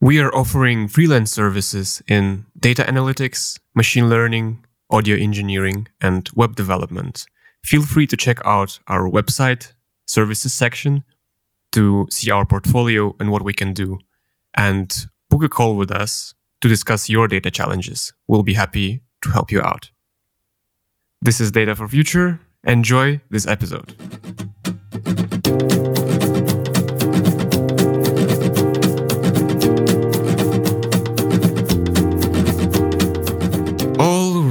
We are offering freelance services in data analytics, machine learning, audio engineering, and web development. Feel free to check out our website, services section, to see our portfolio and what we can do. And book a call with us to discuss your data challenges. We'll be happy to help you out. This is Data for Future. Enjoy this episode.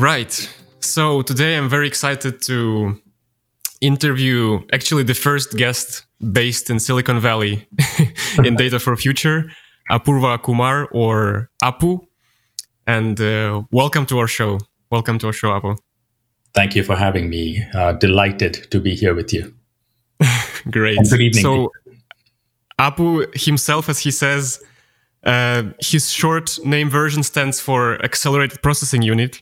Right. So today I'm very excited to interview actually the first guest based in Silicon Valley in Data for Future, Apurva Kumar or Apu. And uh, welcome to our show. Welcome to our show, Apu. Thank you for having me. Uh, delighted to be here with you. Great. good evening. So, Apu himself, as he says, uh, his short name version stands for Accelerated Processing Unit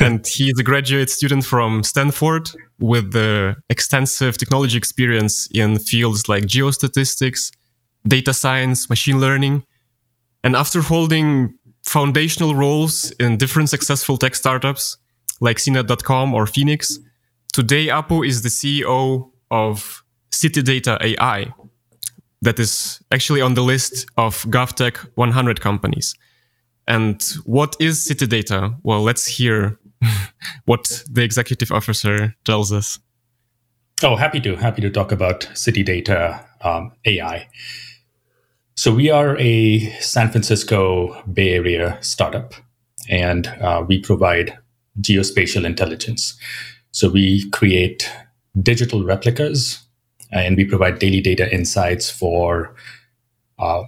and he's a graduate student from Stanford with the extensive technology experience in fields like geostatistics, data science, machine learning. And after holding foundational roles in different successful tech startups like CNET.com or Phoenix, today Apu is the CEO of City Data AI, that is actually on the list of GovTech 100 companies. And what is city data? Well, let's hear what the executive officer tells us. Oh, happy to happy to talk about city data um, AI. So we are a San Francisco Bay Area startup, and uh, we provide geospatial intelligence. So we create digital replicas, and we provide daily data insights for, uh,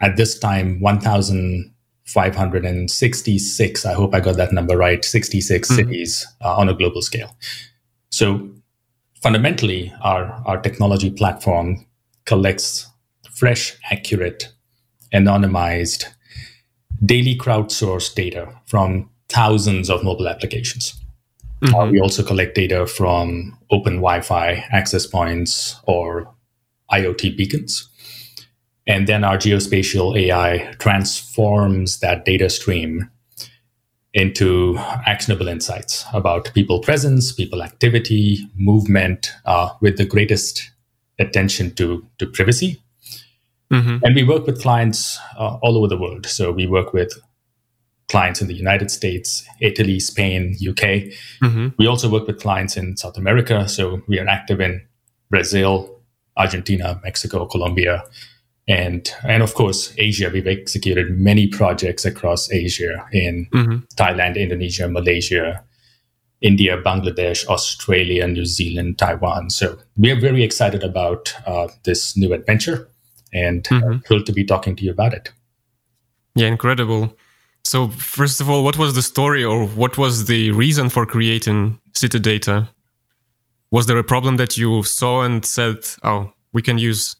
at this time, 1,000 566, I hope I got that number right, 66 mm-hmm. cities uh, on a global scale. So fundamentally, our, our technology platform collects fresh, accurate, anonymized, daily crowdsourced data from thousands of mobile applications. Mm-hmm. Uh, we also collect data from open Wi Fi access points or IoT beacons. And then our geospatial AI transforms that data stream into actionable insights about people presence, people activity, movement, uh, with the greatest attention to, to privacy. Mm-hmm. And we work with clients uh, all over the world. So we work with clients in the United States, Italy, Spain, UK. Mm-hmm. We also work with clients in South America. So we are active in Brazil, Argentina, Mexico, Colombia, and and of course asia we've executed many projects across asia in mm-hmm. thailand indonesia malaysia india bangladesh australia new zealand taiwan so we are very excited about uh, this new adventure and uh, mm-hmm. thrilled to be talking to you about it yeah incredible so first of all what was the story or what was the reason for creating city data was there a problem that you saw and said oh we can use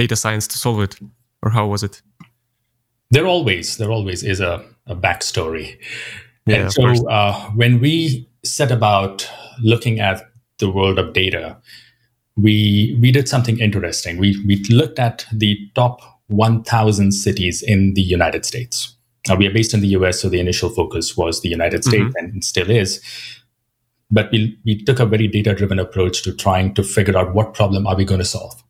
data science to solve it, or how was it? There always there always is a, a backstory. Yeah, and so uh, when we set about looking at the world of data, we we did something interesting. We we looked at the top 1,000 cities in the United States. Now, we are based in the US, so the initial focus was the United States mm-hmm. and still is. But we, we took a very data driven approach to trying to figure out what problem are we going to solve.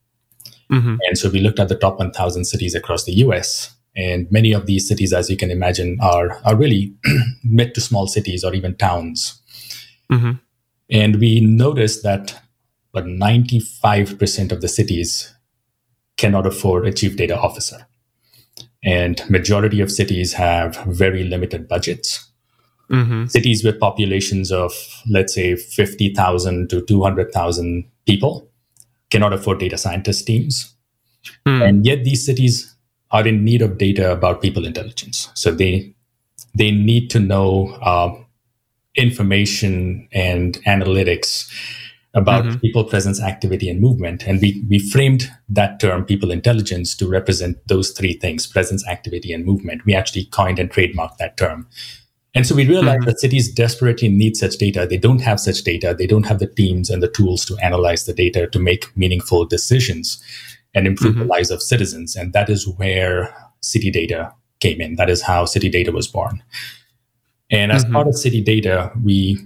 Mm-hmm. And so we looked at the top 1,000 cities across the US. And many of these cities, as you can imagine, are, are really mid to small cities or even towns. Mm-hmm. And we noticed that but 95% of the cities cannot afford a chief data officer. And majority of cities have very limited budgets. Mm-hmm. Cities with populations of, let's say, 50,000 to 200,000 people cannot afford data scientist teams. Mm. And yet these cities are in need of data about people intelligence. So they they need to know uh, information and analytics about mm-hmm. people presence, activity, and movement. And we we framed that term people intelligence to represent those three things: presence, activity, and movement. We actually coined and trademarked that term. And so we realized mm-hmm. that cities desperately need such data. They don't have such data. They don't have the teams and the tools to analyze the data to make meaningful decisions and improve mm-hmm. the lives of citizens. And that is where city data came in. That is how city data was born. And as mm-hmm. part of city data, we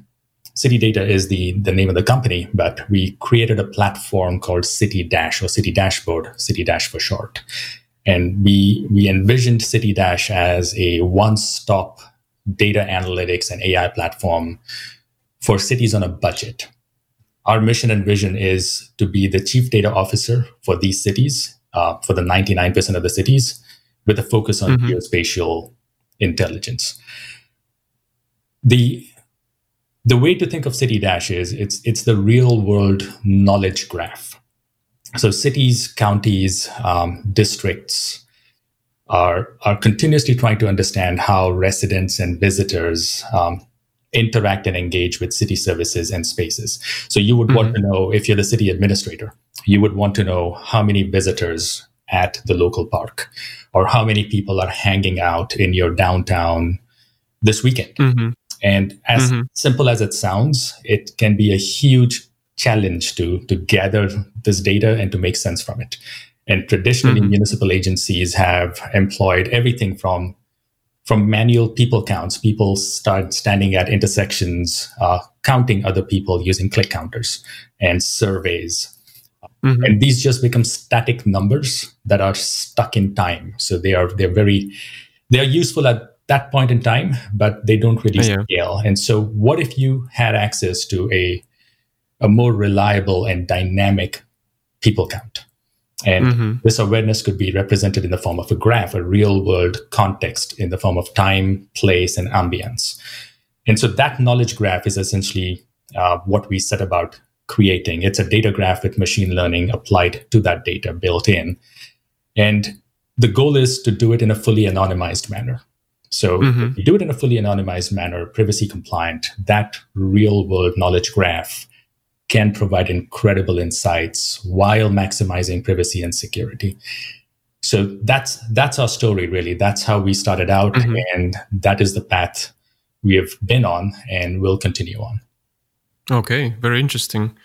City Data is the, the name of the company, but we created a platform called City Dash or City Dashboard, City Dash for short. And we we envisioned City Dash as a one-stop data analytics and AI platform for cities on a budget. Our mission and vision is to be the chief data officer for these cities, uh, for the 99% of the cities, with a focus on mm-hmm. geospatial intelligence. The the way to think of City Dash is it's it's the real world knowledge graph. So cities, counties, um, districts are are continuously trying to understand how residents and visitors um, interact and engage with city services and spaces. So you would mm-hmm. want to know if you're the city administrator, you would want to know how many visitors at the local park, or how many people are hanging out in your downtown this weekend. Mm-hmm. And as mm-hmm. simple as it sounds, it can be a huge challenge to, to gather this data and to make sense from it. And traditionally, mm-hmm. municipal agencies have employed everything from from manual people counts. People start standing at intersections, uh, counting other people using click counters and surveys. Mm-hmm. And these just become static numbers that are stuck in time. So they are they're very they are useful at that point in time, but they don't really yeah. scale. And so, what if you had access to a a more reliable and dynamic people count? And mm-hmm. this awareness could be represented in the form of a graph, a real world context in the form of time, place, and ambience. And so that knowledge graph is essentially uh, what we set about creating. It's a data graph with machine learning applied to that data built in. And the goal is to do it in a fully anonymized manner. So mm-hmm. if you do it in a fully anonymized manner, privacy compliant, that real world knowledge graph can provide incredible insights while maximizing privacy and security. So that's that's our story really. That's how we started out mm-hmm. and that is the path we have been on and will continue on. Okay, very interesting.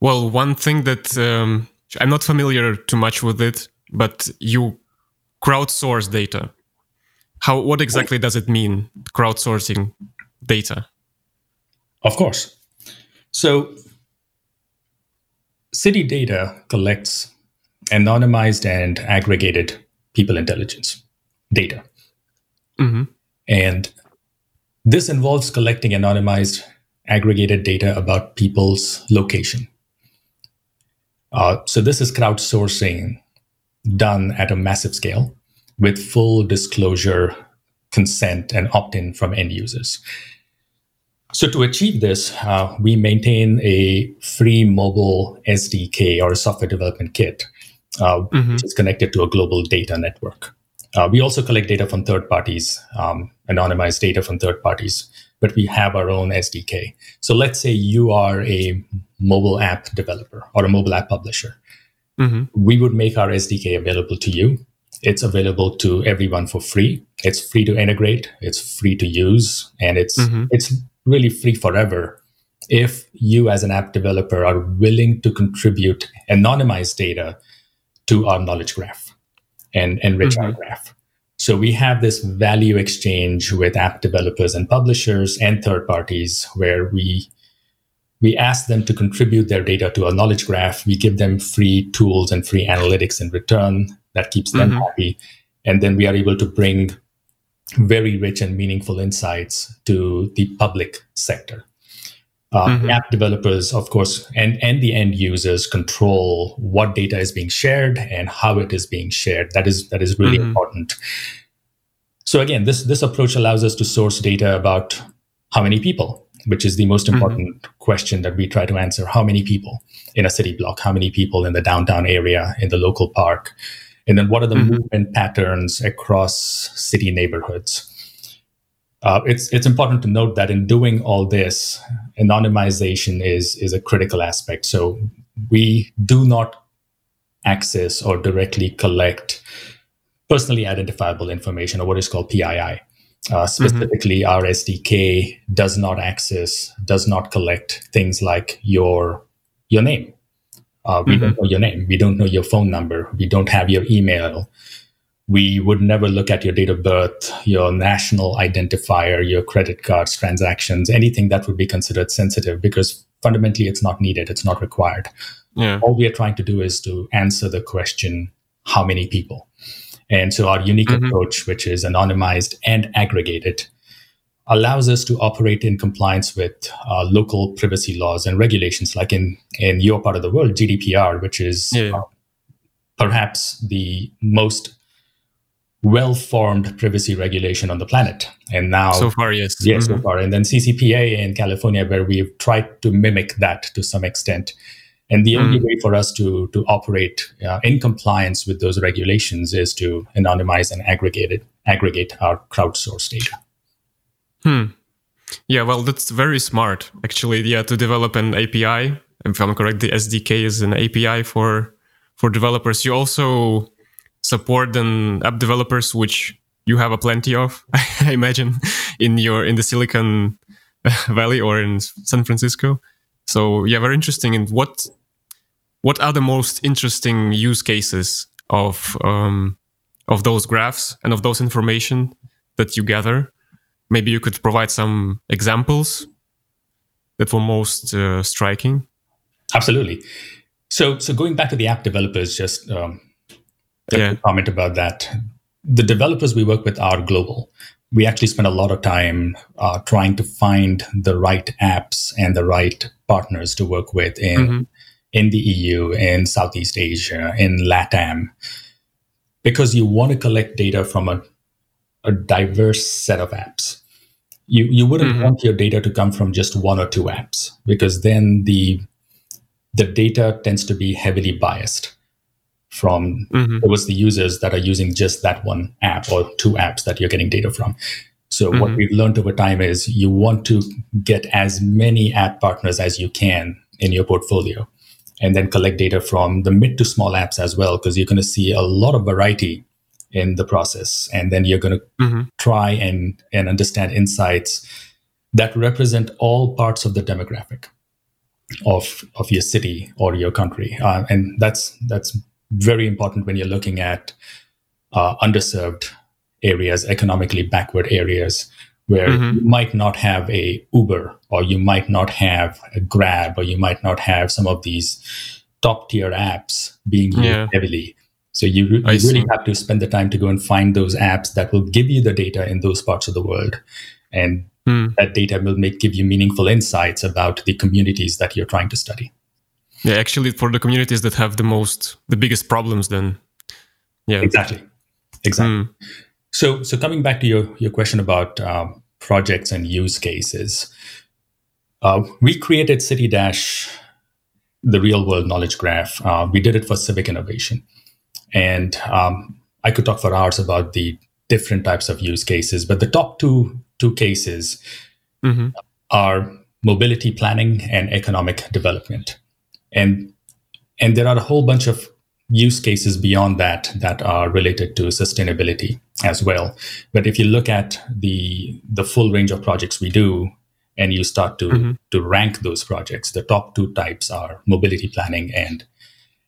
Well, one thing that um, I'm not familiar too much with it, but you crowdsource data. How what exactly does it mean crowdsourcing data? Of course. So city data collects anonymized and aggregated people intelligence data. Mm-hmm. And this involves collecting anonymized aggregated data about people's location. Uh, so this is crowdsourcing done at a massive scale with full disclosure, consent, and opt in from end users. So, to achieve this, uh, we maintain a free mobile SDK or software development kit, uh, mm-hmm. which is connected to a global data network. Uh, we also collect data from third parties, um, anonymized data from third parties, but we have our own SDK. So, let's say you are a mobile app developer or a mobile app publisher. Mm-hmm. We would make our SDK available to you it's available to everyone for free. It's free to integrate. It's free to use, and it's mm-hmm. it's really free forever. If you, as an app developer, are willing to contribute anonymized data to our knowledge graph and enrich mm-hmm. our graph. So we have this value exchange with app developers and publishers and third parties where we we ask them to contribute their data to our knowledge graph. We give them free tools and free analytics in return that keeps them mm-hmm. happy. And then we are able to bring very rich and meaningful insights to the public sector. Uh, mm-hmm. App developers, of course, and, and the end users control what data is being shared and how it is being shared. That is that is really mm-hmm. important. So again, this this approach allows us to source data about how many people, which is the most mm-hmm. important mm-hmm. question that we try to answer. How many people in a city block? How many people in the downtown area, in the local park? And then what are the mm-hmm. movement patterns across city neighborhoods? Uh, it's it's important to note that in doing all this, anonymization is is a critical aspect. So we do not access or directly collect personally identifiable information, or what is called PII. Uh, specifically, mm-hmm. our SDK does not access, does not collect things like your your name, uh, we mm-hmm. don't know your name. We don't know your phone number. We don't have your email. we would never look at your date of birth, your national identifier, your credit cards, transactions, anything that would be considered sensitive because fundamentally it's not needed, it's not required. Yeah. All we are trying to do is to answer the question how many people? And so our unique mm-hmm. approach, which is anonymized and aggregated, allows us to operate in compliance with uh, local privacy laws and regulations, like in, in your part of the world, GDPR, which is yeah. uh, perhaps the most well formed privacy regulation on the planet. And now, so far, yes. Yes, mm-hmm. so far. And then CCPA in California, where we've tried to mimic that to some extent. And the mm. only way for us to, to operate uh, in compliance with those regulations is to anonymize and aggregate it, aggregate our crowdsourced data. Hmm. Yeah, well, that's very smart, actually. Yeah, to develop an API. If I'm correct, the SDK is an API for for developers. You also support then app developers, which you have a plenty of, I imagine, in your in the Silicon Valley or in San Francisco. So yeah, very interesting. And what what are the most interesting use cases of um, of those graphs and of those information that you gather? Maybe you could provide some examples that were most uh, striking. Absolutely. So, so going back to the app developers, just um, yeah. comment about that. The developers we work with are global. We actually spend a lot of time uh, trying to find the right apps and the right partners to work with in mm-hmm. in the EU, in Southeast Asia, in LATAM, because you want to collect data from a, a diverse set of apps. You you wouldn't mm-hmm. want your data to come from just one or two apps because then the the data tends to be heavily biased from mm-hmm. it was the users that are using just that one app or two apps that you're getting data from. So mm-hmm. what we've learned over time is you want to get as many app partners as you can in your portfolio and then collect data from the mid to small apps as well because you're going to see a lot of variety in the process and then you're going to mm-hmm. try and and understand insights that represent all parts of the demographic of of your city or your country uh, and that's that's very important when you're looking at uh, underserved areas, economically backward areas, where mm-hmm. you might not have a Uber or you might not have a Grab or you might not have some of these top tier apps being used yeah. heavily. So you, you really have to spend the time to go and find those apps that will give you the data in those parts of the world. And mm. that data will make give you meaningful insights about the communities that you're trying to study. Yeah, actually, for the communities that have the most, the biggest problems, then yeah, exactly, exactly. Mm. So, so coming back to your your question about um, projects and use cases, uh, we created City Dash, the real world knowledge graph. Uh, we did it for civic innovation, and um, I could talk for hours about the different types of use cases, but the top two two cases mm-hmm. are mobility planning and economic development and and there are a whole bunch of use cases beyond that that are related to sustainability as well but if you look at the the full range of projects we do and you start to mm-hmm. to rank those projects the top two types are mobility planning and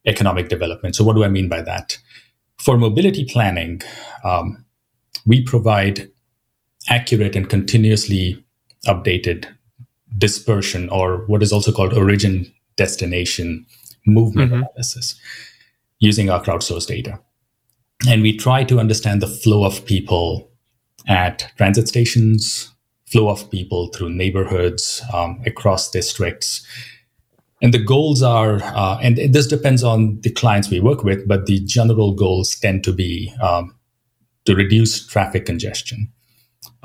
economic development so what do i mean by that for mobility planning um, we provide accurate and continuously updated dispersion or what is also called origin destination movement mm-hmm. analysis using our crowdsourced data. And we try to understand the flow of people at transit stations, flow of people through neighborhoods, um, across districts. And the goals are, uh, and this depends on the clients we work with, but the general goals tend to be um, to reduce traffic congestion,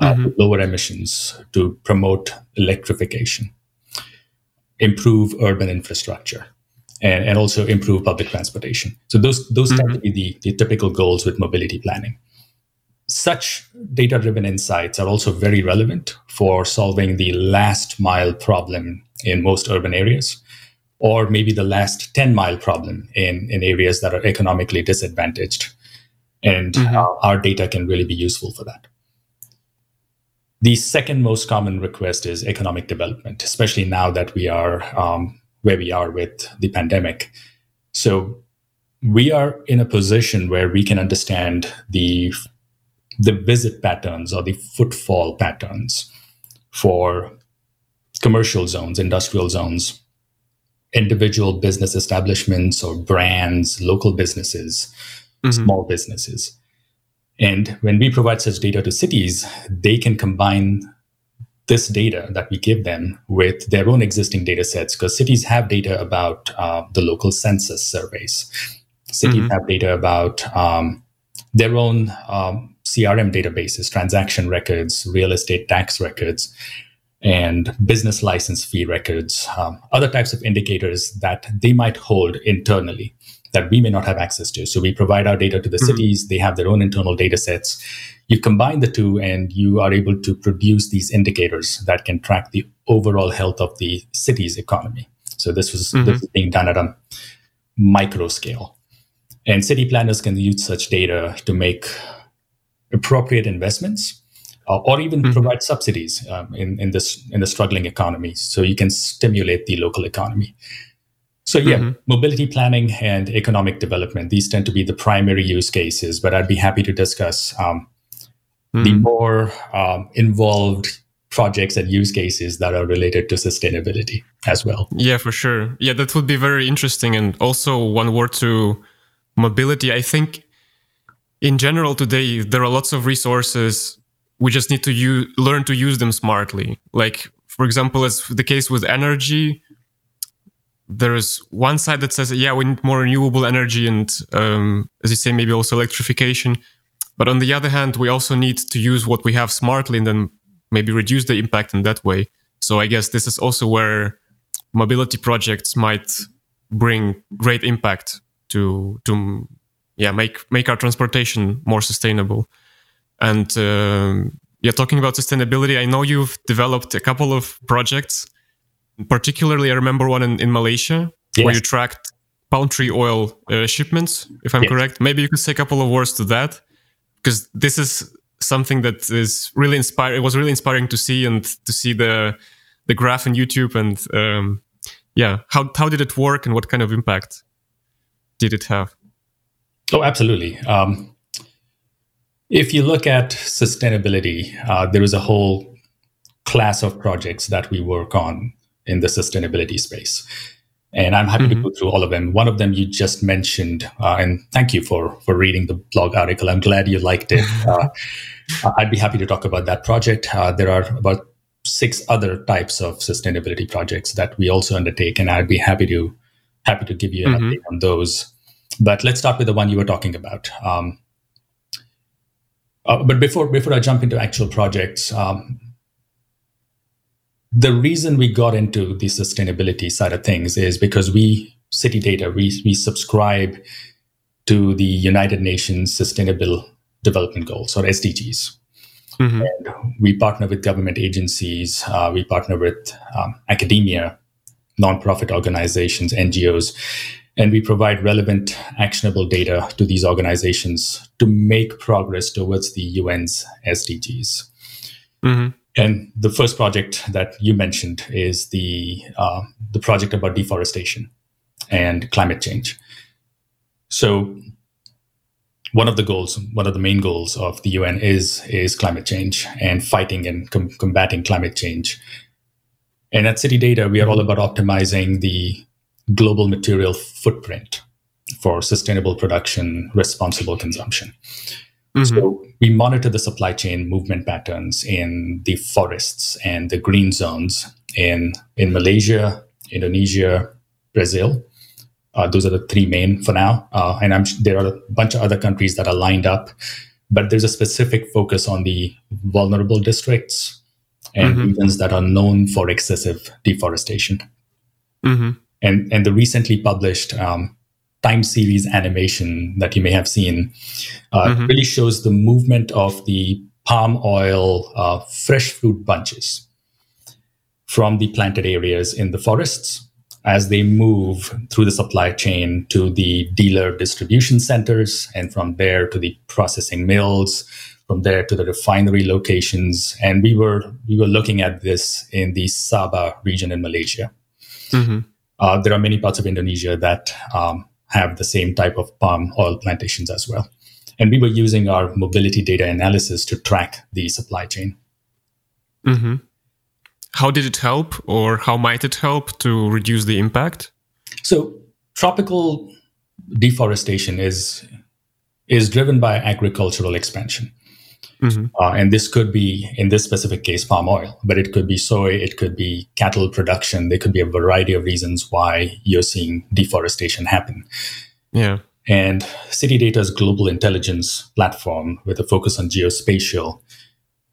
uh, mm-hmm. lower emissions, to promote electrification improve urban infrastructure and, and also improve public transportation. So those those mm-hmm. tend to be the, the typical goals with mobility planning. Such data driven insights are also very relevant for solving the last mile problem in most urban areas, or maybe the last 10 mile problem in, in areas that are economically disadvantaged. And mm-hmm. uh, our data can really be useful for that. The second most common request is economic development, especially now that we are um, where we are with the pandemic. So we are in a position where we can understand the the visit patterns or the footfall patterns for commercial zones, industrial zones, individual business establishments or brands, local businesses, mm-hmm. small businesses. And when we provide such data to cities, they can combine this data that we give them with their own existing data sets because cities have data about uh, the local census surveys. Cities mm-hmm. have data about um, their own um, CRM databases, transaction records, real estate tax records, and business license fee records, um, other types of indicators that they might hold internally that we may not have access to. So we provide our data to the mm-hmm. cities, they have their own internal data sets. You combine the two, and you are able to produce these indicators that can track the overall health of the city's economy. So this was mm-hmm. this being done at a micro scale. And city planners can use such data to make appropriate investments uh, or even mm-hmm. provide subsidies um, in, in this in the struggling economy so you can stimulate the local economy so yeah mm-hmm. mobility planning and economic development these tend to be the primary use cases but i'd be happy to discuss um, mm-hmm. the more um, involved projects and use cases that are related to sustainability as well yeah for sure yeah that would be very interesting and also one word to mobility i think in general today there are lots of resources we just need to learn to use them smartly. Like for example as the case with energy there's one side that says yeah we need more renewable energy and um, as you say maybe also electrification. But on the other hand we also need to use what we have smartly and then maybe reduce the impact in that way. So i guess this is also where mobility projects might bring great impact to to yeah make make our transportation more sustainable and um, yeah talking about sustainability i know you've developed a couple of projects particularly i remember one in, in malaysia yes. where you tracked palm tree oil uh, shipments if i'm yes. correct maybe you could say a couple of words to that because this is something that is really inspiring it was really inspiring to see and to see the the graph on youtube and um, yeah how, how did it work and what kind of impact did it have Oh, absolutely. Um, if you look at sustainability, uh, there is a whole class of projects that we work on in the sustainability space. And I'm happy mm-hmm. to go through all of them. One of them you just mentioned, uh, and thank you for for reading the blog article. I'm glad you liked it. Uh, I'd be happy to talk about that project. Uh, there are about six other types of sustainability projects that we also undertake, and I'd be happy to happy to give you an mm-hmm. update on those. But let's start with the one you were talking about. Um, uh, but before before I jump into actual projects, um, the reason we got into the sustainability side of things is because we city data we we subscribe to the United Nations Sustainable Development Goals or SDGs. Mm-hmm. And we partner with government agencies, uh, we partner with um, academia, nonprofit organizations, NGOs, and we provide relevant, actionable data to these organizations to make progress towards the UN's SDGs. Mm-hmm. And the first project that you mentioned is the uh, the project about deforestation and climate change. So, one of the goals, one of the main goals of the UN is is climate change and fighting and com- combating climate change. And at City Data, we are all about optimizing the global material footprint for sustainable production, responsible consumption. Mm-hmm. So we monitor the supply chain movement patterns in the forests and the green zones in in Malaysia, Indonesia, Brazil. Uh, those are the three main for now, uh, and I'm, there are a bunch of other countries that are lined up, but there's a specific focus on the vulnerable districts and mm-hmm. regions that are known for excessive deforestation. Mm-hmm and and the recently published um, time series animation that you may have seen uh, mm-hmm. really shows the movement of the palm oil uh, fresh fruit bunches from the planted areas in the forests as they move through the supply chain to the dealer distribution centers and from there to the processing mills from there to the refinery locations and we were we were looking at this in the sabah region in malaysia mm-hmm. Uh, there are many parts of Indonesia that um, have the same type of palm oil plantations as well. And we were using our mobility data analysis to track the supply chain. Mm-hmm. How did it help, or how might it help to reduce the impact? So, tropical deforestation is is driven by agricultural expansion. Mm-hmm. Uh, and this could be, in this specific case, palm oil, but it could be soy, it could be cattle production. There could be a variety of reasons why you're seeing deforestation happen. Yeah. And City Data's global intelligence platform, with a focus on geospatial,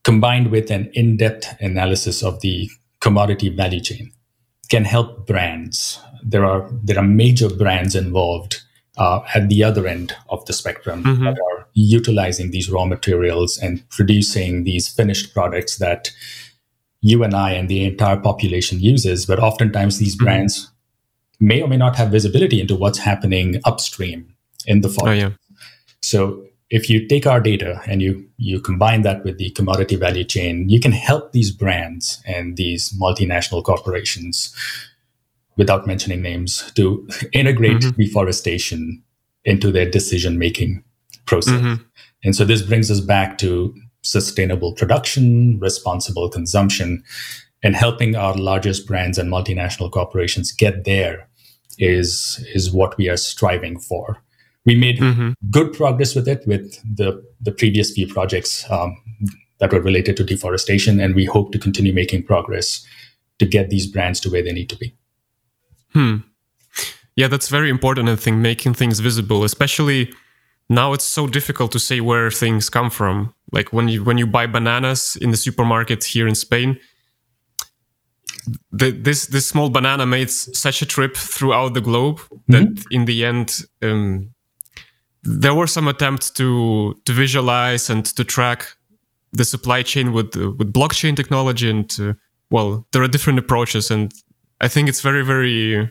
combined with an in depth analysis of the commodity value chain, can help brands. There are, there are major brands involved uh, at the other end of the spectrum mm-hmm. that are utilizing these raw materials and producing these finished products that you and I and the entire population uses. But oftentimes, these mm-hmm. brands may or may not have visibility into what's happening upstream in the forest. Oh, yeah. So if you take our data and you you combine that with the commodity value chain, you can help these brands and these multinational corporations without mentioning names, to integrate mm-hmm. deforestation into their decision making process. Mm-hmm. And so this brings us back to sustainable production, responsible consumption, and helping our largest brands and multinational corporations get there is is what we are striving for. We made mm-hmm. good progress with it with the the previous few projects um, that were related to deforestation, and we hope to continue making progress to get these brands to where they need to be. Hmm. Yeah, that's very important. I think making things visible, especially now, it's so difficult to say where things come from. Like when you when you buy bananas in the supermarket here in Spain, the, this this small banana made such a trip throughout the globe that mm-hmm. in the end um, there were some attempts to to visualize and to track the supply chain with with blockchain technology and uh, well there are different approaches and I think it's very, very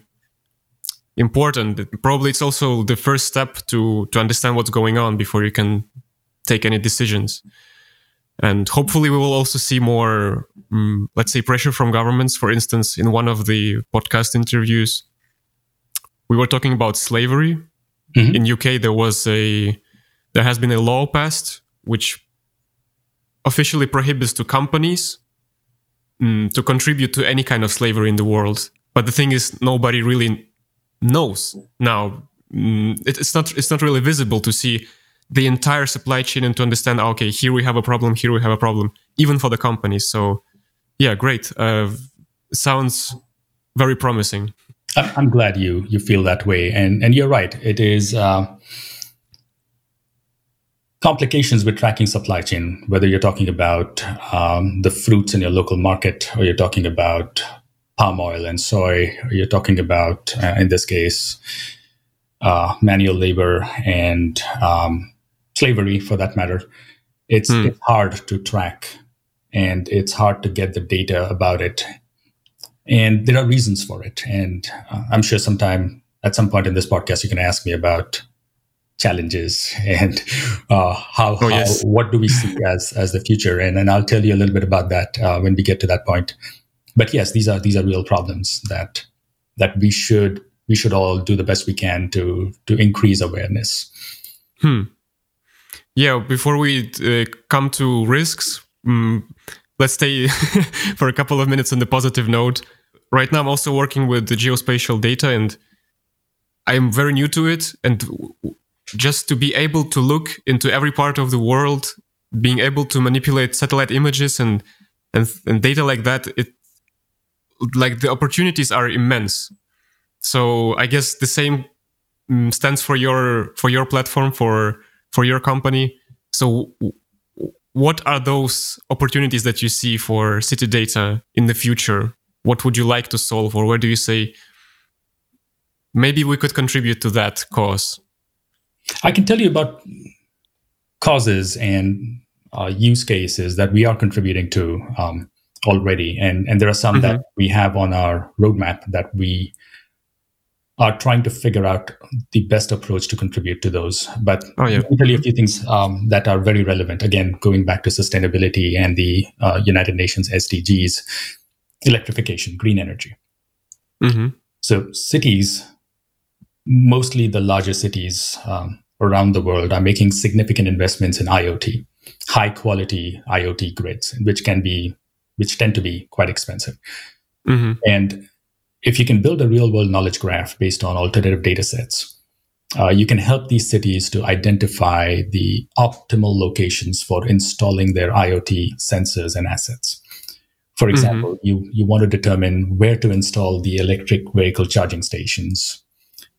important. Probably it's also the first step to to understand what's going on before you can take any decisions. And hopefully, we will also see more, um, let's say, pressure from governments. For instance, in one of the podcast interviews, we were talking about slavery. Mm-hmm. In UK, there was a there has been a law passed which officially prohibits to companies mm, to contribute to any kind of slavery in the world. But the thing is, nobody really knows now. Mm, it, it's not it's not really visible to see the entire supply chain and to understand. Okay, here we have a problem. Here we have a problem, even for the companies. So, yeah, great. Uh, sounds very promising. I'm glad you you feel that way, and and you're right. It is. Uh, complications with tracking supply chain, whether you're talking about um, the fruits in your local market or you're talking about palm oil and soy, or you're talking about, uh, in this case, uh, manual labor and um, slavery for that matter. It's, mm. it's hard to track and it's hard to get the data about it. And there are reasons for it. And uh, I'm sure sometime at some point in this podcast, you can ask me about challenges and uh, how, oh, yes. how, what do we see as as the future? And and I'll tell you a little bit about that uh, when we get to that point. But yes these are these are real problems that that we should we should all do the best we can to to increase awareness. Hmm. Yeah before we uh, come to risks um, let's stay for a couple of minutes on the positive note. Right now i'm also working with the geospatial data and i'm very new to it and just to be able to look into every part of the world, being able to manipulate satellite images and and, and data like that, it like the opportunities are immense. So I guess the same mm, stands for your for your platform for for your company. So what are those opportunities that you see for city data in the future? What would you like to solve, or where do you say maybe we could contribute to that cause? I can tell you about causes and uh, use cases that we are contributing to um, already, and and there are some mm-hmm. that we have on our roadmap that we are trying to figure out the best approach to contribute to those. But oh, yeah. me tell you a few things um, that are very relevant. Again, going back to sustainability and the uh, United Nations SDGs, electrification, green energy. Mm-hmm. So cities mostly the larger cities um, around the world are making significant investments in IoT, high quality IoT grids, which can be, which tend to be quite expensive. Mm-hmm. And if you can build a real world knowledge graph based on alternative data sets, uh, you can help these cities to identify the optimal locations for installing their IoT sensors and assets. For mm-hmm. example, mm-hmm. you, you want to determine where to install the electric vehicle charging stations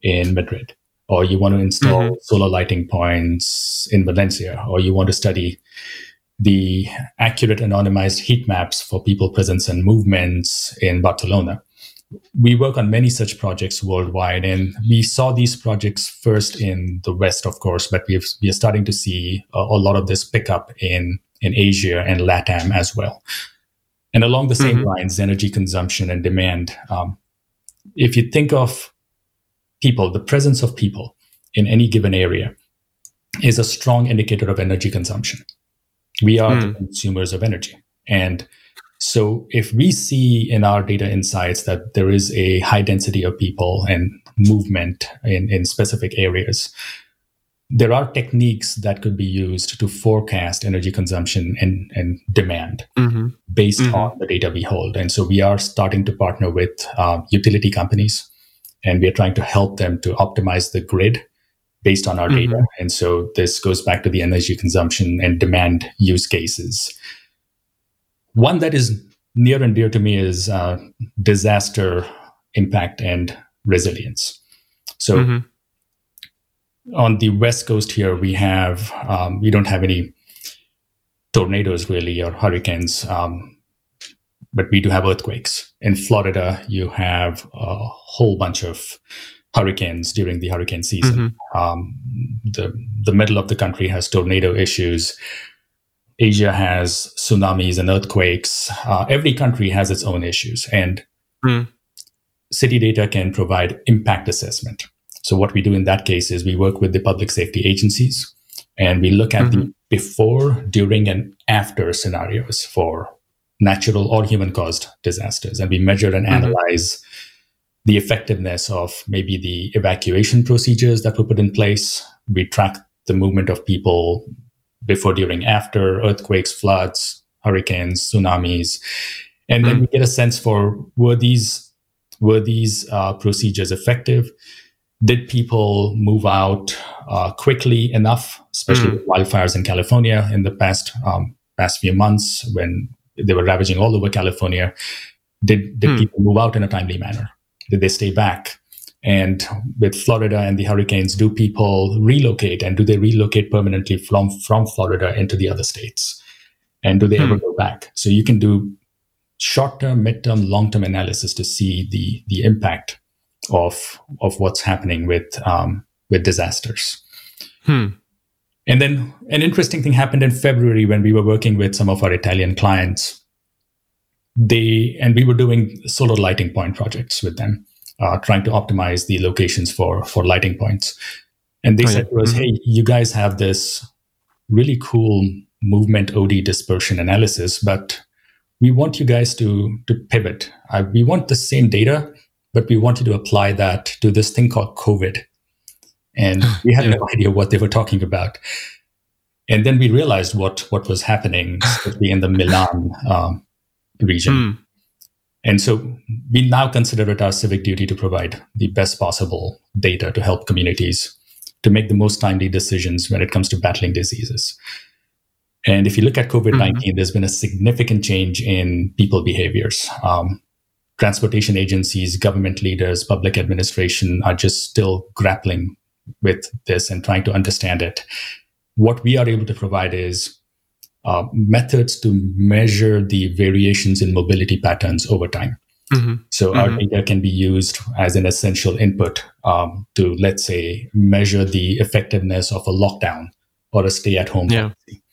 in Madrid, or you want to install mm-hmm. solar lighting points in Valencia, or you want to study the accurate anonymized heat maps for people presence and movements in Barcelona we work on many such projects worldwide, and we saw these projects first in the West, of course, but we we are starting to see a, a, lot of this pick up in in Asia and LATAM as well. And along the same mm-hmm. lines, energy consumption and demand. Um, if you think of people, the presence of people in any given area is a strong indicator of energy consumption. We are mm. the consumers of energy, and so if we see in our data insights that there is a high density of people and movement in, in specific areas, there are techniques that could be used to forecast energy consumption and, and demand mm-hmm. based mm-hmm. on the data we hold. And so we are starting to partner with uh, utility companies and we are trying to help them to optimize the grid based on our mm-hmm. data. And so this goes back to the energy consumption and demand use cases. One that is near and dear to me is uh, disaster impact and resilience. So mm-hmm. on the west coast here, we have um, we don't have any tornadoes really or hurricanes, um, but we do have earthquakes. In Florida, you have a whole bunch of hurricanes during the hurricane season. Mm-hmm. Um, the the middle of the country has tornado issues. Asia has tsunamis and earthquakes. Uh, every country has its own issues, and mm. city data can provide impact assessment. So, what we do in that case is we work with the public safety agencies and we look at mm-hmm. the before, during, and after scenarios for natural or human caused disasters. And we measure and mm-hmm. analyze the effectiveness of maybe the evacuation procedures that were put in place. We track the movement of people before, during, after earthquakes, floods, hurricanes, tsunamis, and then hmm. we get a sense for were these were these uh, procedures effective? Did people move out uh, quickly enough, especially mm. wildfires in California in the past um, past few months when they were ravaging all over California? Did did mm. people move out in a timely manner? Did they stay back? And with Florida and the hurricanes, do people relocate and do they relocate permanently from, from Florida into the other states? And do they hmm. ever go back? So you can do short term, mid term, long term analysis to see the, the impact of, of what's happening with, um, with disasters. Hmm. And then an interesting thing happened in February when we were working with some of our Italian clients. They, and we were doing solar lighting point projects with them uh, trying to optimize the locations for for lighting points. And they oh, said yeah. to us, mm-hmm. "Hey, you guys have this really cool movement OD dispersion analysis, but we want you guys to to pivot. Uh, we want the same data, but we want you to apply that to this thing called COVID." And we had yeah. no idea what they were talking about. And then we realized what what was happening, especially in the Milan um, region. Mm. And so we now consider it our civic duty to provide the best possible data to help communities to make the most timely decisions when it comes to battling diseases. And if you look at COVID 19, mm-hmm. there's been a significant change in people behaviors. Um, transportation agencies, government leaders, public administration are just still grappling with this and trying to understand it. What we are able to provide is uh, methods to measure the variations in mobility patterns over time. Mm-hmm. So mm-hmm. our data can be used as an essential input um, to, let's say, measure the effectiveness of a lockdown or a stay-at-home yeah. policy.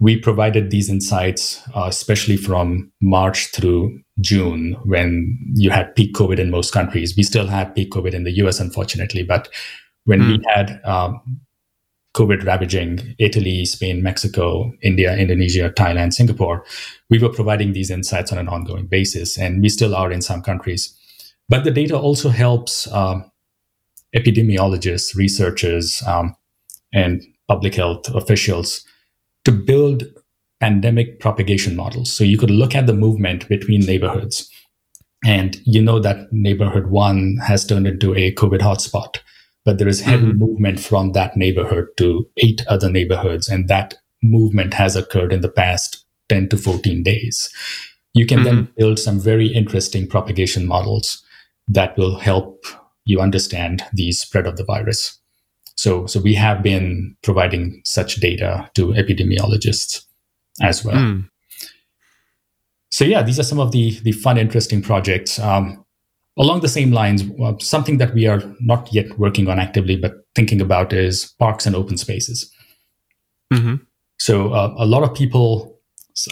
We provided these insights, uh, especially from March through June, when you had peak COVID in most countries. We still have peak COVID in the US, unfortunately, but when mm. we had um, COVID ravaging Italy, Spain, Mexico, India, Indonesia, Thailand, Singapore, we were providing these insights on an ongoing basis, and we still are in some countries. But the data also helps uh, epidemiologists, researchers, um, and public health officials to build pandemic propagation models. So you could look at the movement between neighborhoods, and you know that neighborhood one has turned into a COVID hotspot, but there is heavy mm-hmm. movement from that neighborhood to eight other neighborhoods, and that movement has occurred in the past 10 to 14 days. You can mm-hmm. then build some very interesting propagation models that will help you understand the spread of the virus. So, so we have been providing such data to epidemiologists as well. Mm. So yeah, these are some of the the fun, interesting projects. Um, along the same lines, uh, something that we are not yet working on actively, but thinking about is parks and open spaces. Mm-hmm. So uh, a lot of people,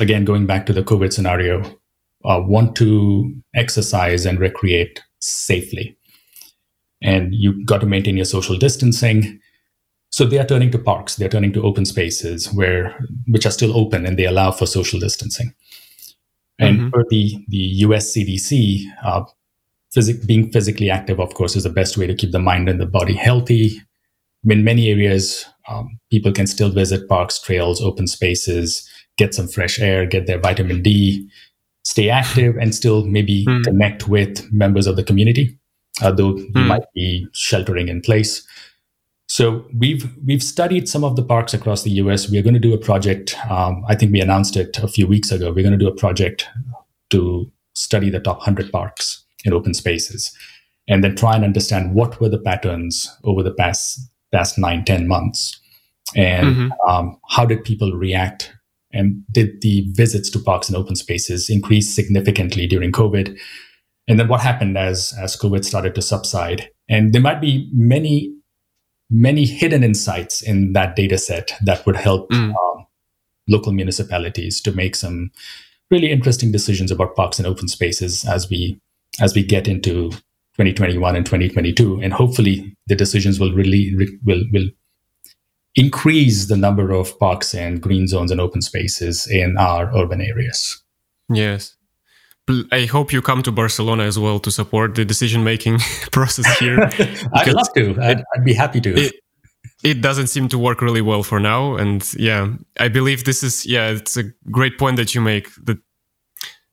again, going back to the COVID scenario, uh, want to exercise and recreate safely, and you've got to maintain your social distancing. So they are turning to parks, they're turning to open spaces where which are still open and they allow for social distancing. And mm-hmm. for the the US CDC, uh, phys- being physically active, of course, is the best way to keep the mind and the body healthy. In many areas, um, people can still visit parks, trails, open spaces, get some fresh air, get their vitamin D, stay active, and still maybe mm. connect with members of the community, although mm. you might be sheltering in place. So we've we've studied some of the parks across the U.S. We are going to do a project. Um, I think we announced it a few weeks ago. We're going to do a project to study the top 100 parks in open spaces, and then try and understand what were the patterns over the past past nine, 10 months, and mm-hmm. um, how did people react, and did the visits to parks and open spaces increase significantly during COVID, and then what happened as as COVID started to subside, and there might be many many hidden insights in that data set that would help mm. um, local municipalities to make some really interesting decisions about parks and open spaces as we as we get into 2021 and 2022 and hopefully the decisions will really will will increase the number of parks and green zones and open spaces in our urban areas. Yes I hope you come to Barcelona as well to support the decision making process here. I'd love to. I'd, I'd be happy to. It, it doesn't seem to work really well for now, and yeah, I believe this is yeah, it's a great point that you make. That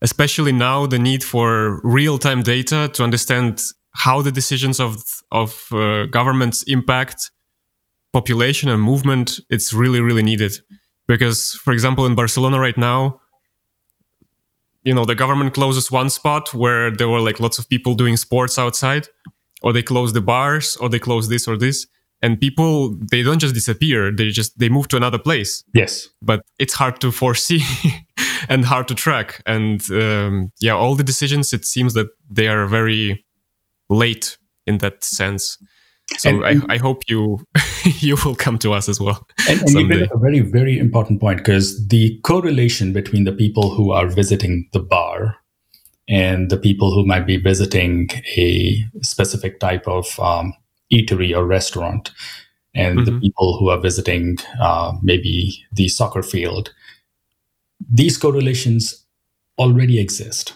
especially now, the need for real time data to understand how the decisions of of uh, governments impact population and movement. It's really really needed because, for example, in Barcelona right now you know the government closes one spot where there were like lots of people doing sports outside or they close the bars or they close this or this and people they don't just disappear they just they move to another place. Yes. But it's hard to foresee and hard to track and um, yeah all the decisions it seems that they are very late in that sense so and, I, I, hope you you will come to us as well. And, and you a very very important point because the correlation between the people who are visiting the bar and the people who might be visiting a specific type of um, eatery or restaurant, and mm-hmm. the people who are visiting uh, maybe the soccer field, these correlations already exist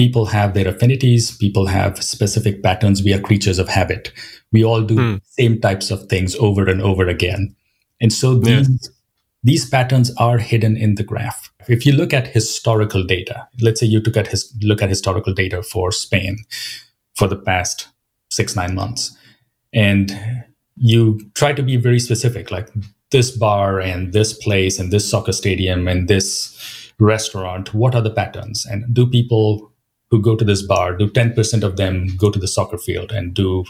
people have their affinities people have specific patterns we are creatures of habit. We all do hmm. same types of things over and over again. And so these these patterns are hidden in the graph. If you look at historical data let's say you took at his, look at historical data for spain for the past six nine months and you try to be very specific like this bar and this place and this soccer stadium and this restaurant what are the patterns? And do people who go to this bar, do 10% of them go to the soccer field and do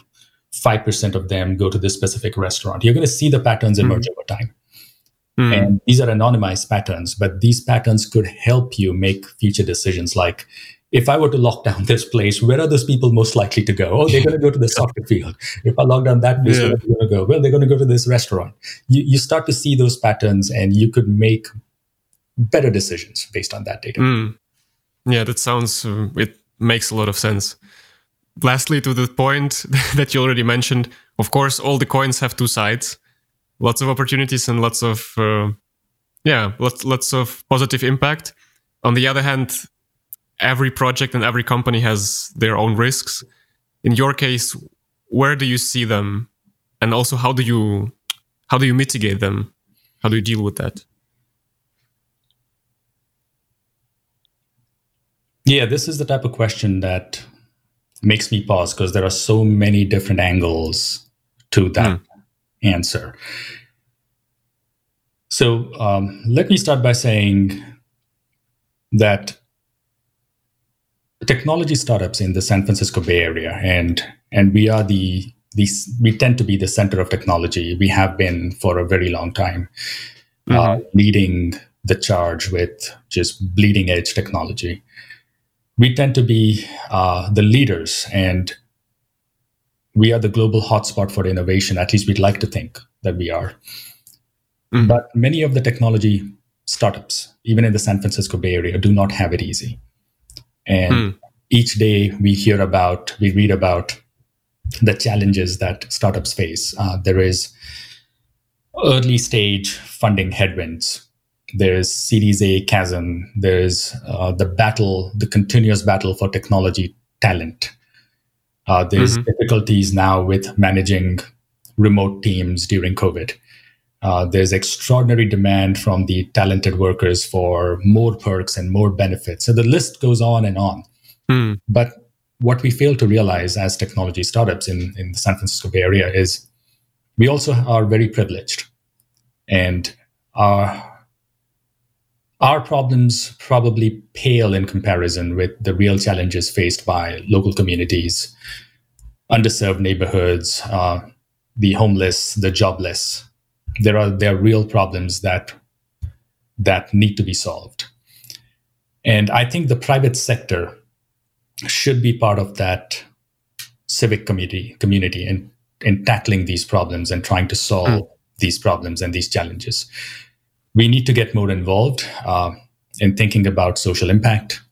5% of them go to this specific restaurant. You're going to see the patterns emerge mm. over time. Mm. And these are anonymized patterns, but these patterns could help you make future decisions like, if I were to lock down this place, where are those people most likely to go? Oh, they're going to go to the soccer field. If I lock down that place, yeah. where are they going to go? Well, they're going to go to this restaurant. You, you start to see those patterns and you could make better decisions based on that data. Mm. Yeah, that sounds, uh, it makes a lot of sense. Lastly, to the point that you already mentioned, of course, all the coins have two sides lots of opportunities and lots of, uh, yeah, lots, lots of positive impact. On the other hand, every project and every company has their own risks. In your case, where do you see them, and also how do you how do you mitigate them? How do you deal with that? Yeah, this is the type of question that makes me pause because there are so many different angles to that mm. answer. So um, let me start by saying that technology startups in the San Francisco Bay Area, and and we are the these we tend to be the center of technology. We have been for a very long time, mm-hmm. uh, leading the charge with just bleeding edge technology. We tend to be uh, the leaders, and we are the global hotspot for innovation. At least we'd like to think that we are. Mm-hmm. But many of the technology startups, even in the San Francisco Bay Area, do not have it easy. And mm. each day we hear about, we read about the challenges that startups face. Uh, there is early stage funding headwinds. There's Series A chasm. There's uh, the battle, the continuous battle for technology talent. Uh, there's mm-hmm. difficulties now with managing remote teams during COVID. Uh, there's extraordinary demand from the talented workers for more perks and more benefits. So the list goes on and on. Mm. But what we fail to realize as technology startups in, in the San Francisco Bay Area is we also are very privileged. And our, our problems probably pale in comparison with the real challenges faced by local communities, underserved neighborhoods, uh, the homeless, the jobless, there are there are real problems that that need to be solved. And i think the private sector should be part of that civic community community in in tackling these problems and trying to solve mm. these problems and these challenges we need to get more involved uh, in thinking about social impact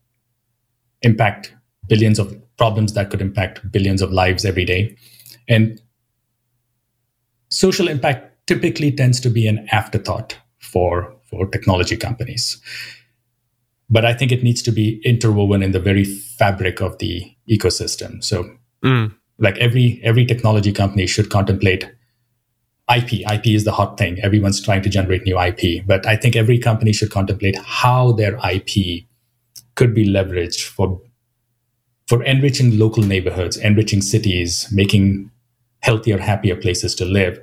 impact billions of problems that could impact billions of lives every day and social impact typically tends to be an afterthought for, for technology companies. But I think it needs to be interwoven in the very fabric of the ecosystem. So, mm. like every every technology company should contemplate IP. IP is the hot thing. Everyone's trying to generate new IP, but I think every company should contemplate how their IP could be leveraged for for enriching local neighborhoods, enriching cities, making healthier, happier places to live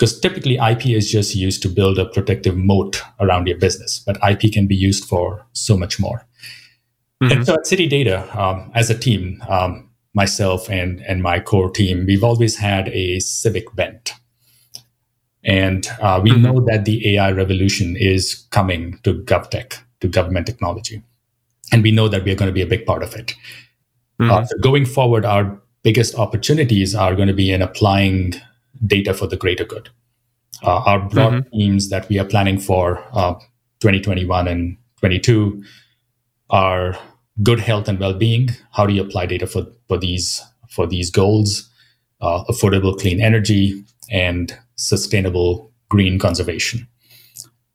because typically IP is just used to build a protective moat around your business, but IP can be used for so much more. Mm-hmm. And so at City Data, um, as a team, um, myself and and my core team, we've always had a civic bent, and uh, we mm-hmm. know that the AI revolution is coming to GovTech, to government technology, and we know that we are going to be a big part of it. Mm-hmm. Uh, so going forward, our biggest opportunities are going to be in applying data for the greater good. Uh, our broad mm-hmm. themes that we are planning for uh, 2021 and 22 are good health and well-being. How do you apply data for, for these for these goals? Uh, affordable clean energy and sustainable green conservation.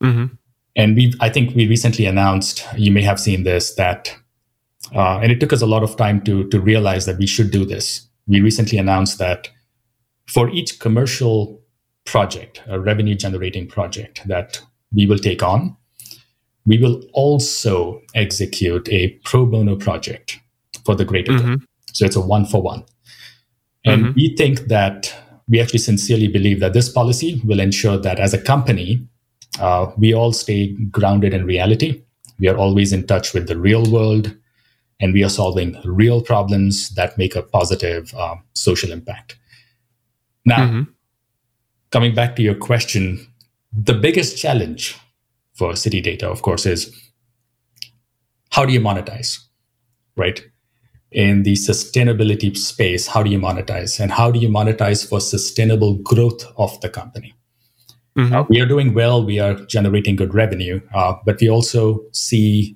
Mm-hmm. And we, I think we recently announced. You may have seen this that, uh, and it took us a lot of time to to realize that we should do this. We recently announced that for each commercial project, a revenue generating project that we will take on, we will also execute a pro bono project for the greater mm-hmm. good. So it's a one for one. And mm-hmm. we think that we actually sincerely believe that this policy will ensure that as a company, uh, we all stay grounded in reality. We are always in touch with the real world, and we are solving real problems that make a positive uh, social impact. Now, mm-hmm. coming back to your question, the biggest challenge for city data, of course, is how do you monetize, right? In the sustainability space, how do you monetize? And how do you monetize for sustainable growth of the company? Mm-hmm. Uh, we are doing well, we are generating good revenue, uh, but we also see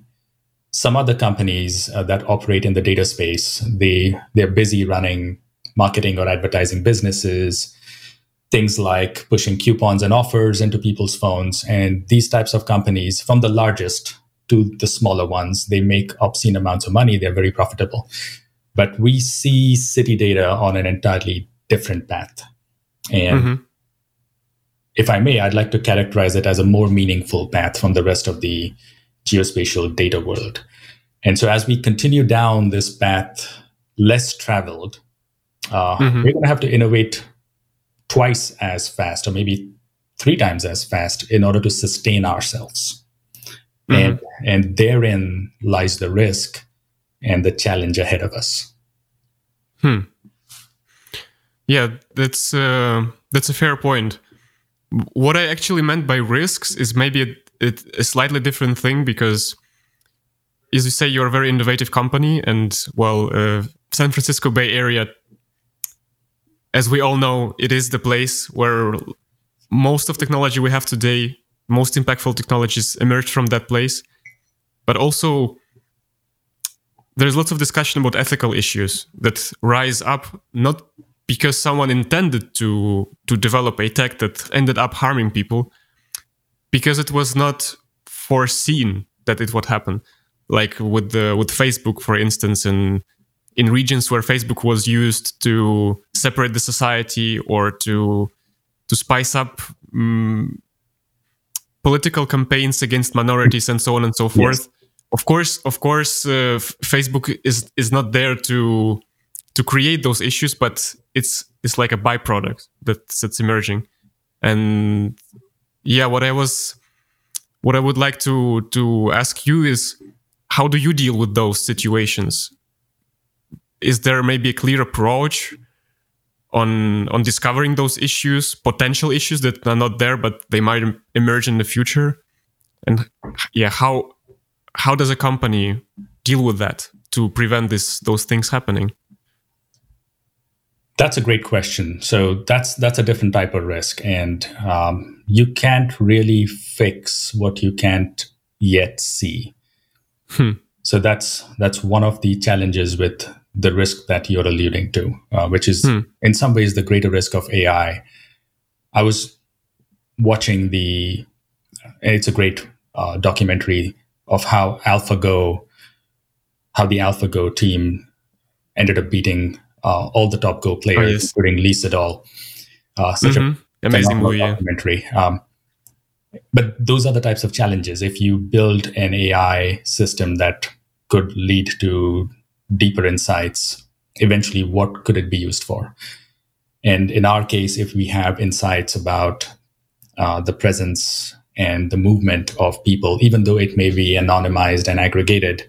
some other companies uh, that operate in the data space. They they're busy running marketing or advertising businesses, things like pushing coupons and offers into people's phones. And these types of companies, from the largest to the smaller ones, they make obscene amounts of money. They're very profitable. But we see city data on an entirely different path. And mm-hmm. if I may, I'd like to characterize it as a more meaningful path from the rest of the geospatial data world. And so as we continue down this path, less traveled, uh, mm-hmm. we're going to have to innovate twice as fast or maybe three times as fast in order to sustain ourselves. Mm-hmm. And, and therein lies the risk and the challenge ahead of us. Hmm. Yeah, that's uh, that's a fair point. What I actually meant by risks is maybe a, a, slightly different thing because, as you say, you're a very innovative company, and well, uh, San Francisco Bay Area, as we all know, it is the place where most of technology we have today, most impactful technologies emerged from that place. But also, there's lots of discussion about ethical issues that rise up not because someone intended to to develop a tech that ended up harming people because it was not foreseen that it would happen like with the with facebook for instance in in regions where facebook was used to separate the society or to to spice up um, political campaigns against minorities and so on and so forth yes. of course of course uh, facebook is is not there to to create those issues, but it's it's like a byproduct that's that's emerging. And yeah, what I was what I would like to to ask you is how do you deal with those situations? Is there maybe a clear approach on on discovering those issues, potential issues that are not there but they might emerge in the future? And yeah, how how does a company deal with that to prevent this those things happening? That's a great question. So that's that's a different type of risk, and um, you can't really fix what you can't yet see. Hmm. So that's that's one of the challenges with the risk that you're alluding to, uh, which is hmm. in some ways the greater risk of AI. I was watching the it's a great uh, documentary of how AlphaGo, how the AlphaGo team ended up beating uh, all the top Go players, oh, yes. including Lee Sedol. Uh, such mm-hmm. a amazing movie, documentary. Yeah. Um, but those are the types of challenges. If you build an AI system that could lead to deeper insights, eventually, what could it be used for? And in our case, if we have insights about uh, the presence and the movement of people, even though it may be anonymized and aggregated,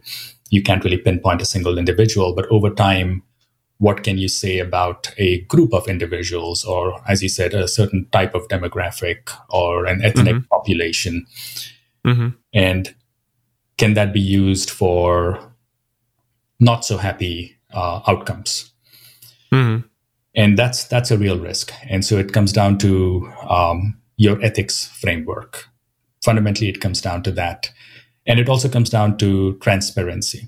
you can't really pinpoint a single individual. But over time, what can you say about a group of individuals or as you said a certain type of demographic or an ethnic mm-hmm. population mm-hmm. and can that be used for not so happy uh, outcomes mm-hmm. and that's that's a real risk and so it comes down to um, your ethics framework fundamentally it comes down to that and it also comes down to transparency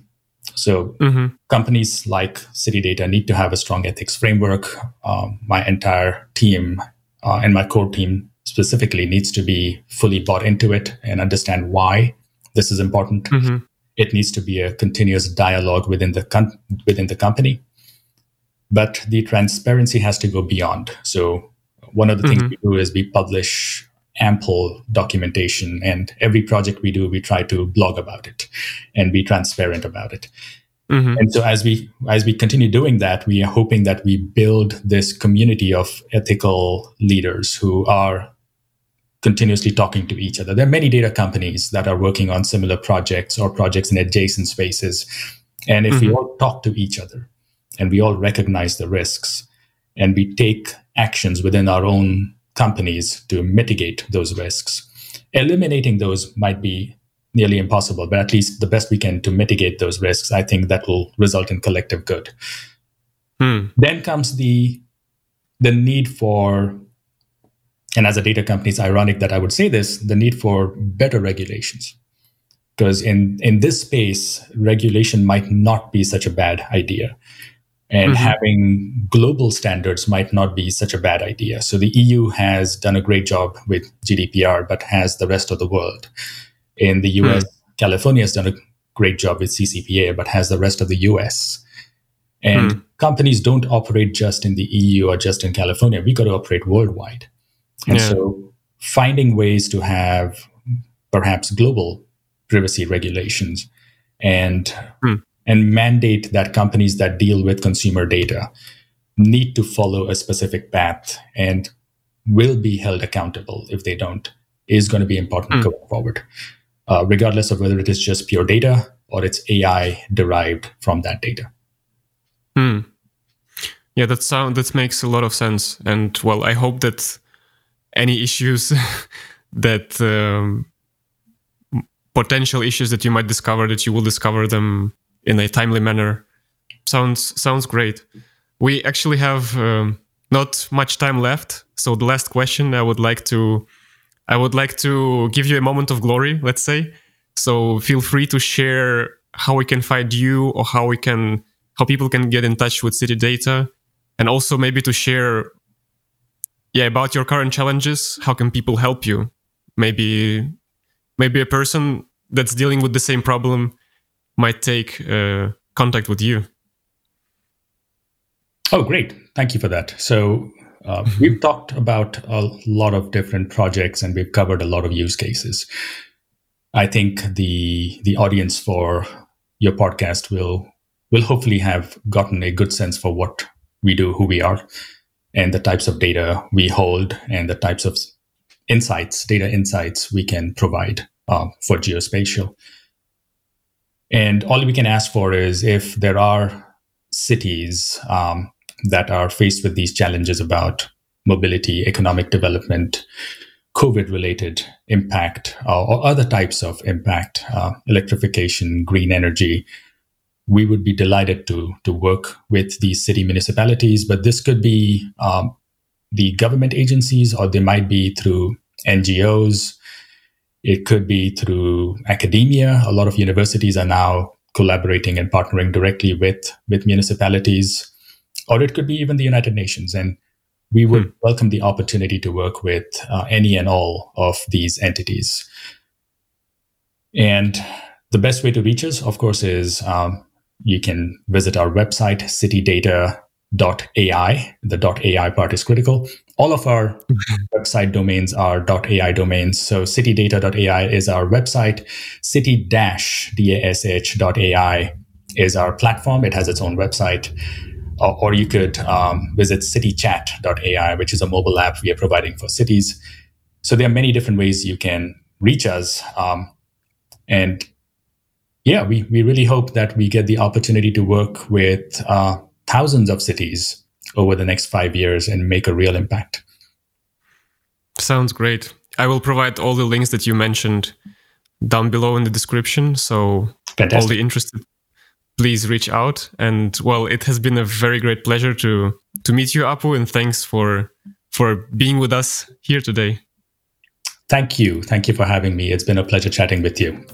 so mm-hmm. companies like CityData need to have a strong ethics framework. Um, my entire team uh, and my core team specifically needs to be fully bought into it and understand why this is important. Mm-hmm. It needs to be a continuous dialogue within the com- within the company, but the transparency has to go beyond. So one of the mm-hmm. things we do is we publish ample documentation and every project we do we try to blog about it and be transparent about it mm-hmm. and so as we as we continue doing that we are hoping that we build this community of ethical leaders who are continuously talking to each other there are many data companies that are working on similar projects or projects in adjacent spaces and if mm-hmm. we all talk to each other and we all recognize the risks and we take actions within our own companies to mitigate those risks. Eliminating those might be nearly impossible, but at least the best we can to mitigate those risks, I think that will result in collective good. Hmm. Then comes the the need for and as a data company, it's ironic that I would say this, the need for better regulations. Because in, in this space, regulation might not be such a bad idea and mm-hmm. having global standards might not be such a bad idea. So the EU has done a great job with GDPR, but has the rest of the world. In the US, mm. California has done a great job with CCPA, but has the rest of the US. And mm. companies don't operate just in the EU or just in California. We got to operate worldwide. And yeah. so finding ways to have perhaps global privacy regulations and mm. and mandate that companies that deal with consumer data need to follow a specific path and will be held accountable if they don't is going to be important mm. going forward uh, regardless of whether it is just pure data or it's ai derived from that data Hmm. Yeah, that sound that makes a lot of sense, and well, I hope that any issues that um, potential issues that you might discover that you will discover them in a timely manner. Sounds sounds great. We actually have um, not much time left, so the last question I would like to I would like to give you a moment of glory. Let's say, so feel free to share how we can find you or how we can how people can get in touch with city data and also maybe to share yeah about your current challenges how can people help you? Maybe maybe a person that's dealing with the same problem might take uh, contact with you. Oh great. Thank you for that. So uh, we've talked about a lot of different projects and we've covered a lot of use cases. I think the the audience for your podcast will will hopefully have gotten a good sense for what we do, who we are, and the types of data we hold, and the types of insights, data insights we can provide uh, for geospatial. And all we can ask for is if there are cities um, that are faced with these challenges about mobility, economic development, COVID related impact, uh, or other types of impact, uh, electrification, green energy, we would be delighted to to work with these city municipalities. But this could be um, the government agencies, or they might be through NGOs. It could be through academia. A lot of universities are now collaborating and partnering directly with with municipalities, or it could be even the United Nations. And we would hmm. welcome the opportunity to work with uh, any and all of these entities. And the best way to reach us, of course, is um, you can visit our website, citydata.ai. The .ai part is critical. All of our website domains are .ai domains. So citydata.ai is our website. City-dash.ai is our platform. It has its own website. Or, or you could um, visit citychat.ai, which is a mobile app we are providing for cities. So there are many different ways you can reach us. Um, and yeah, we, we really hope that we get the opportunity to work with uh, thousands of cities over the next five years and make a real impact. Sounds great. I will provide all the links that you mentioned down below in the description. So Fantastic. all the interested, please reach out. And well, it has been a very great pleasure to to meet you, Apu, and thanks for for being with us here today. Thank you. Thank you for having me. It's been a pleasure chatting with you.